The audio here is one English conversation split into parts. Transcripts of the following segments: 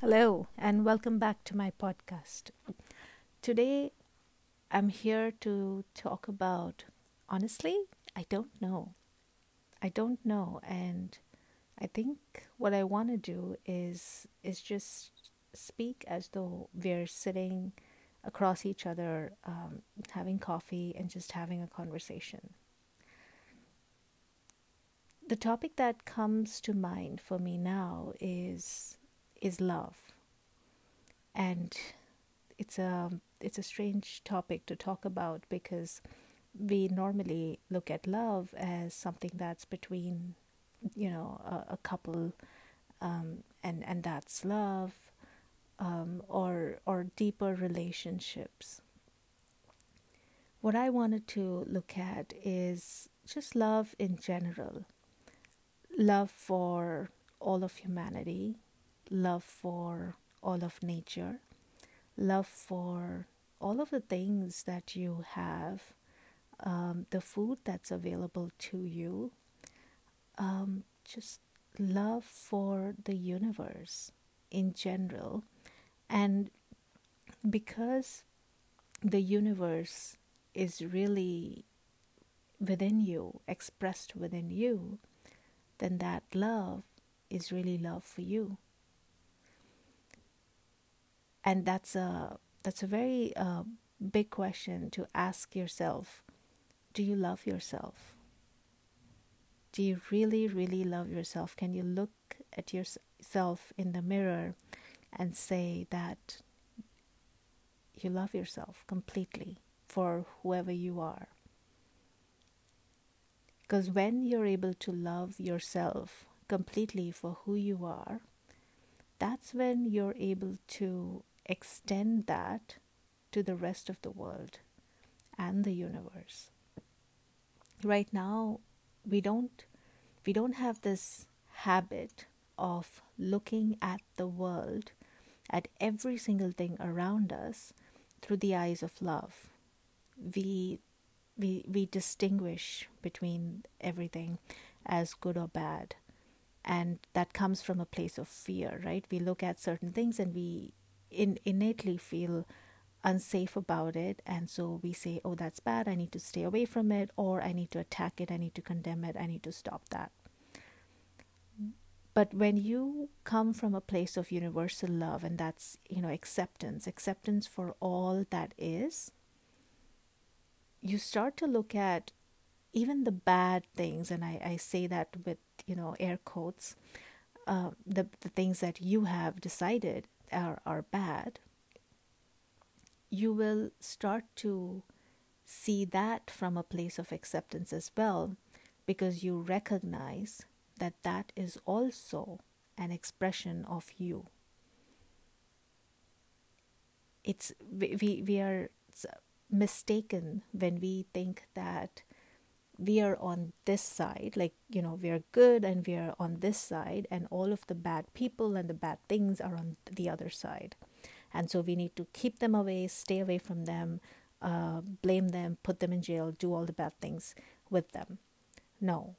Hello, and welcome back to my podcast. Today, I'm here to talk about honestly, I don't know. I don't know, and I think what I want to do is is just speak as though we're sitting across each other, um, having coffee, and just having a conversation. The topic that comes to mind for me now is is love, and it's a it's a strange topic to talk about because we normally look at love as something that's between you know a, a couple um, and and that's love um, or or deeper relationships. What i wanted to look at is just love in general. Love for all of humanity love for all of nature love for all of the things that you have, um, the food that's available to you, um, just love for the universe in general. And because the universe is really within you, expressed within you, then that love is really love for you and that's a that's a very uh, big question to ask yourself. Do you love yourself? Do you really really love yourself? Can you look at yourself in the mirror and say that you love yourself completely for whoever you are? Because when you're able to love yourself completely for who you are that's when you're able to extend that to the rest of the world and the universe. Right now, we don't we don't have this habit of looking at the world at every single thing around us through the eyes of love. We we we distinguish between everything as good or bad and that comes from a place of fear right we look at certain things and we in, innately feel unsafe about it. And so we say oh that's bad. I need to stay away from it or i need to attack it. I need to condemn it. I need to stop that. But when you come from a place of universal love and that's you know acceptance acceptance for all that is you start to look at even the bad things and i, I say that with you know air quotes uh, the, the things that you have decided are, are bad, you will start to see that from a place of acceptance as well because you recognize that that is also an expression of you. It's we we are mistaken when we think that we are on this side like you know we are good and we are on this side and all of the bad people and the bad things are on the other side. And so we need to keep them away stay away from them uh, blame them put them in jail do all the bad things with them. No.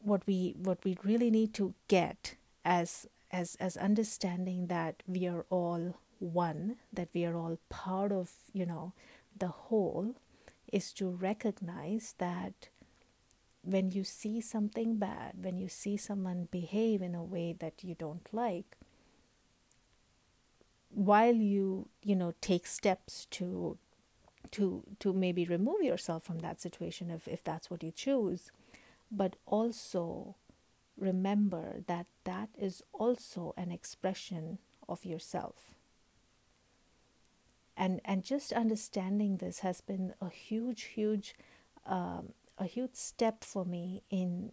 What we what we really need to get as as as understanding that we are all one that we are all part of you know the whole is to recognize that when you see something bad, when you see someone behave in a way that you don't like, while you you know take steps to to to maybe remove yourself from that situation if, if that's what you choose but also remember that that is also an expression of yourself and and just understanding this has been a huge huge um, a huge step for me in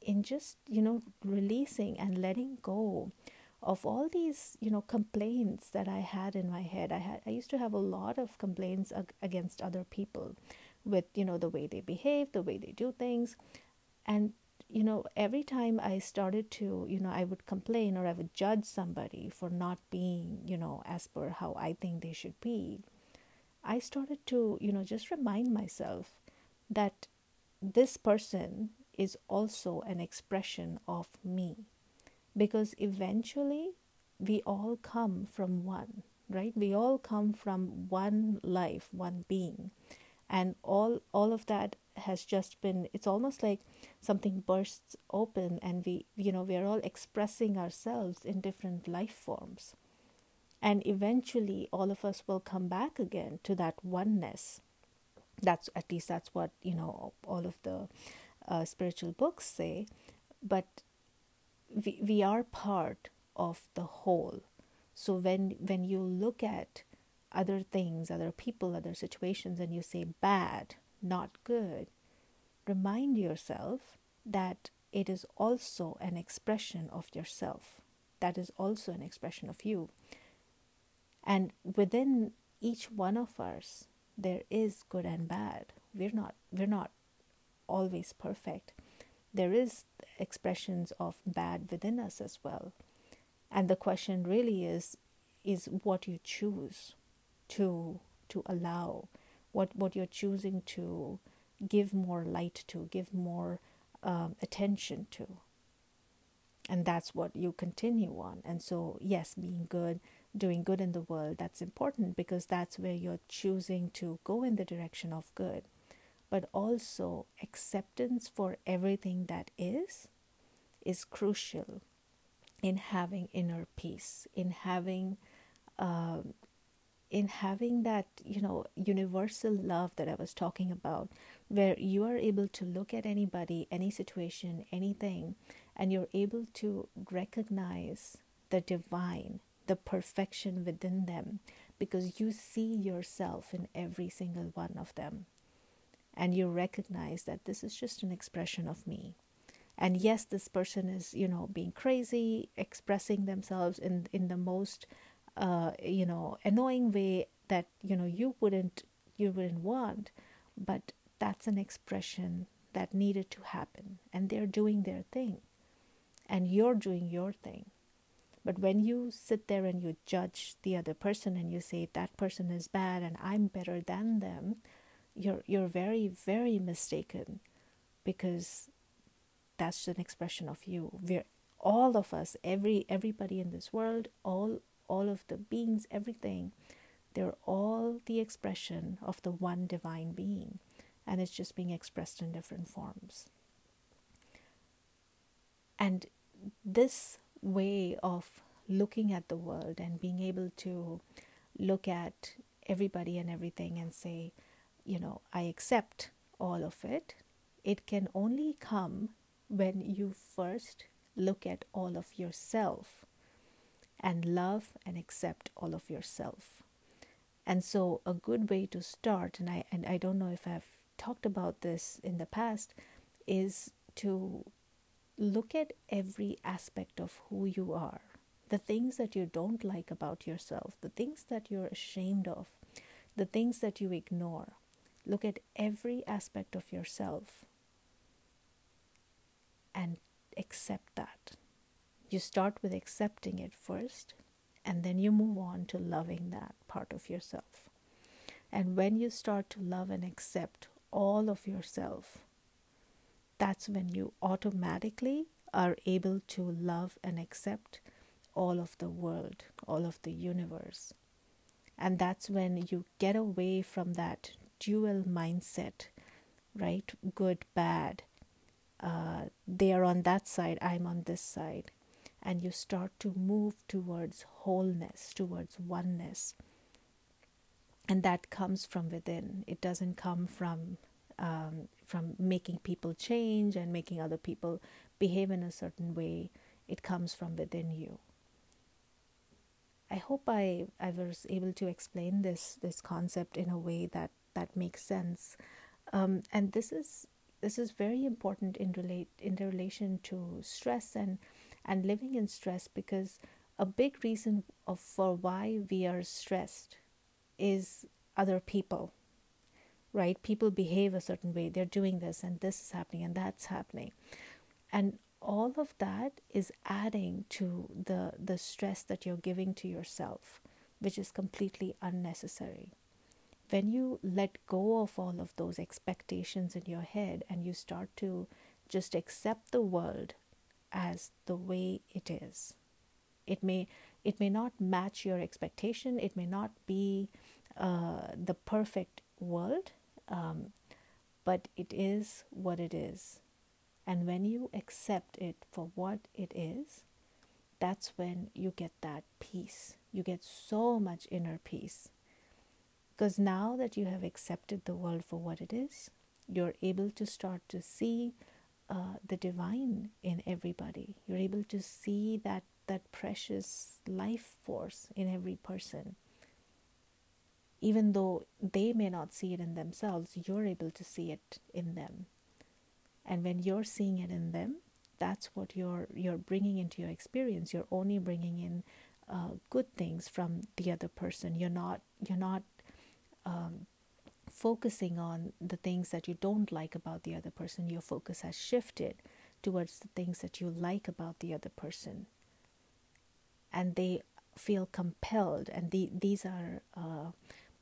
in just you know releasing and letting go of all these you know complaints that i had in my head. I had i used to have a lot of complaints ag- against other people with you know the way they behave the way they do things. And you know, every time I started to, you know, I would complain or I would judge somebody for not being, you know, as per how I think they should be, I started to, you know, just remind myself that this person is also an expression of me. Because eventually we all come from one, right? We all come from one life, one being. And all all of that has just been it's almost like something bursts open and we you know we are all expressing ourselves in different life forms. And eventually all of us will come back again to that oneness. That's at least that's what you know all of the uh, spiritual books say. But we, we are part of the whole. So when when you look at other things other people other situations and you say bad not good remind yourself that it is also an expression of yourself. That is also an expression of you. And within each one of us there is good and bad. We're not we're not always perfect. There is expressions of bad within us as well. And the question really is is what you choose to to allow what what you're choosing to give more light to give more um, attention to and that's what you continue on and so yes being good doing good in the world, that's important because that's where you're choosing to go in the direction of good. But also, acceptance for everything that is is crucial in having inner peace, in having. Um, in having that you know universal love that i was talking about where you are able to look at anybody any situation anything and you're able to recognize the divine the perfection within them because you see yourself in every single one of them. And you recognize that this is just an expression of me. And yes, this person is, you know, being crazy, expressing themselves in, in the most, uh, you know, annoying way that, you know, you wouldn't, you wouldn't want. But that's an expression that needed to happen. And they're doing their thing. And you're doing your thing but when you sit there and you judge the other person and you say that person is bad and I'm better than them, you're you're very very mistaken because that's an expression of you. We're all of us, every everybody in this world, all all of the beings, everything, they're all the expression of the one divine being. And it's just being expressed in different forms. And this way of looking at the world and being able to look at everybody and everything and say, you know, I accept all of it, it can only come when you first look at all of yourself and love and accept all of yourself. And so a good way to start and I and I don't know if I've talked about this in the past is to look at every aspect of who you are, the things that you don't like about yourself, the things that you're ashamed of, the things that you ignore. Look at every aspect of yourself and accept that. You start with accepting it first, and then you move on to loving that part of yourself. And when you start to love and accept all of yourself, that's when you automatically are able to love and accept all of the world, all of the universe. And that's when you get away from that dual mindset, right? Good, bad. Uh, they are on that side, I'm on this side. And you start to move towards wholeness, towards oneness. And that comes from within. It doesn't come from um, from making people change and making other people behave in a certain way. It comes from within you. I hope I, I was able to explain this this concept in a way that, that makes sense. Um, and this is this is very important in relate in relation to stress and and living in stress because a big reason of for why we are stressed is other people right? People behave a certain way. They're doing this and this is happening and that's happening. And all of that is adding to the the stress that you're giving to yourself, which is completely unnecessary. When you let go of all of those expectations in your head and you start to just accept the world as the way it is. It may it may not match your expectation, it may not be uh, the perfect world, um, but it is what it is. And when you accept it for what it is, that's when you get that peace. You get so much inner peace. Because now that you have accepted the world for what it is, you're able to start to see uh, the divine in everybody. You're able to see that that precious life force in every person. Even though they may not see it in themselves, you're able to see it in them. And when you're seeing it in them, that's what you're you're bringing into your experience. You're only bringing in uh, good things from the other person. You're not you're not um, focusing on the things that you don't like about the other person. Your focus has shifted towards the things that you like about the other person and they feel compelled and the, these are uh,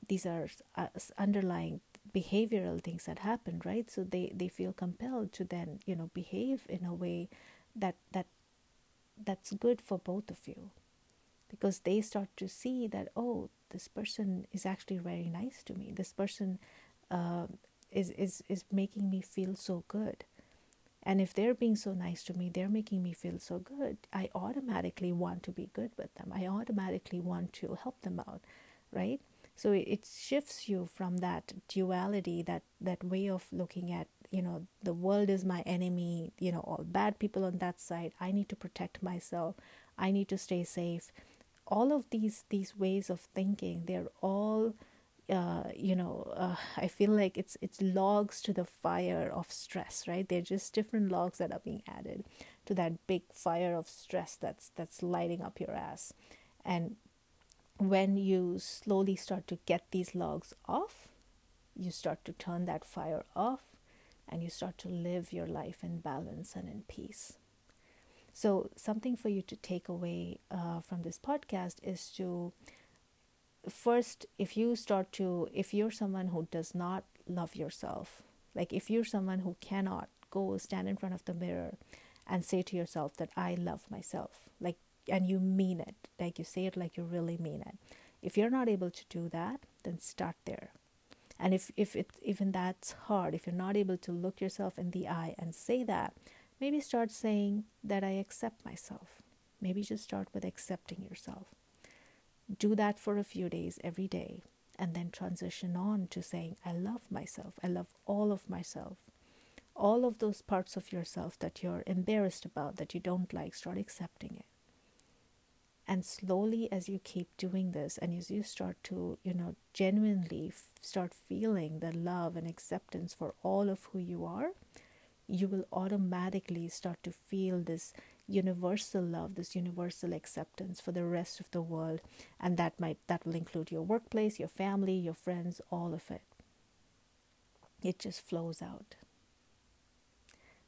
these are uh, underlying behavioral things that happen right so they they feel compelled to then you know behave in a way that that that's good for both of you because they start to see that oh this person is actually very nice to me this person uh, is is is making me feel so good and if they're being so nice to me, they're making me feel so good, I automatically want to be good with them. I automatically want to help them out, right? So it shifts you from that duality, that, that way of looking at, you know, the world is my enemy, you know, all bad people on that side. I need to protect myself. I need to stay safe. All of these these ways of thinking, they're all uh, you know, uh, I feel like it's it's logs to the fire of stress, right? They're just different logs that are being added to that big fire of stress that's that's lighting up your ass. And when you slowly start to get these logs off, you start to turn that fire off, and you start to live your life in balance and in peace. So, something for you to take away uh, from this podcast is to first if you start to if you're someone who does not love yourself like if you're someone who cannot go stand in front of the mirror and say to yourself that i love myself like and you mean it like you say it like you really mean it. If you're not able to do that then start there. And if if it even that's hard if you're not able to look yourself in the eye and say that maybe start saying that i accept myself maybe just start with accepting yourself do that for a few days every day and then transition on to saying, I love myself. I love all of myself. All of those parts of yourself that you're embarrassed about, that you don't like, start accepting it. And slowly, as you keep doing this, and as you start to, you know, genuinely f- start feeling the love and acceptance for all of who you are, you will automatically start to feel this universal love this universal acceptance for the rest of the world. And that might that will include your workplace your family your friends all of it. It just flows out.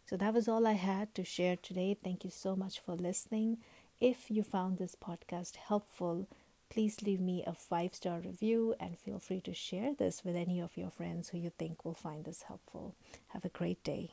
So that was all i had to share today. Thank you so much for listening. If you found this podcast helpful please leave me a five star review and feel free to share this with any of your friends who you think will find this helpful. Have a great day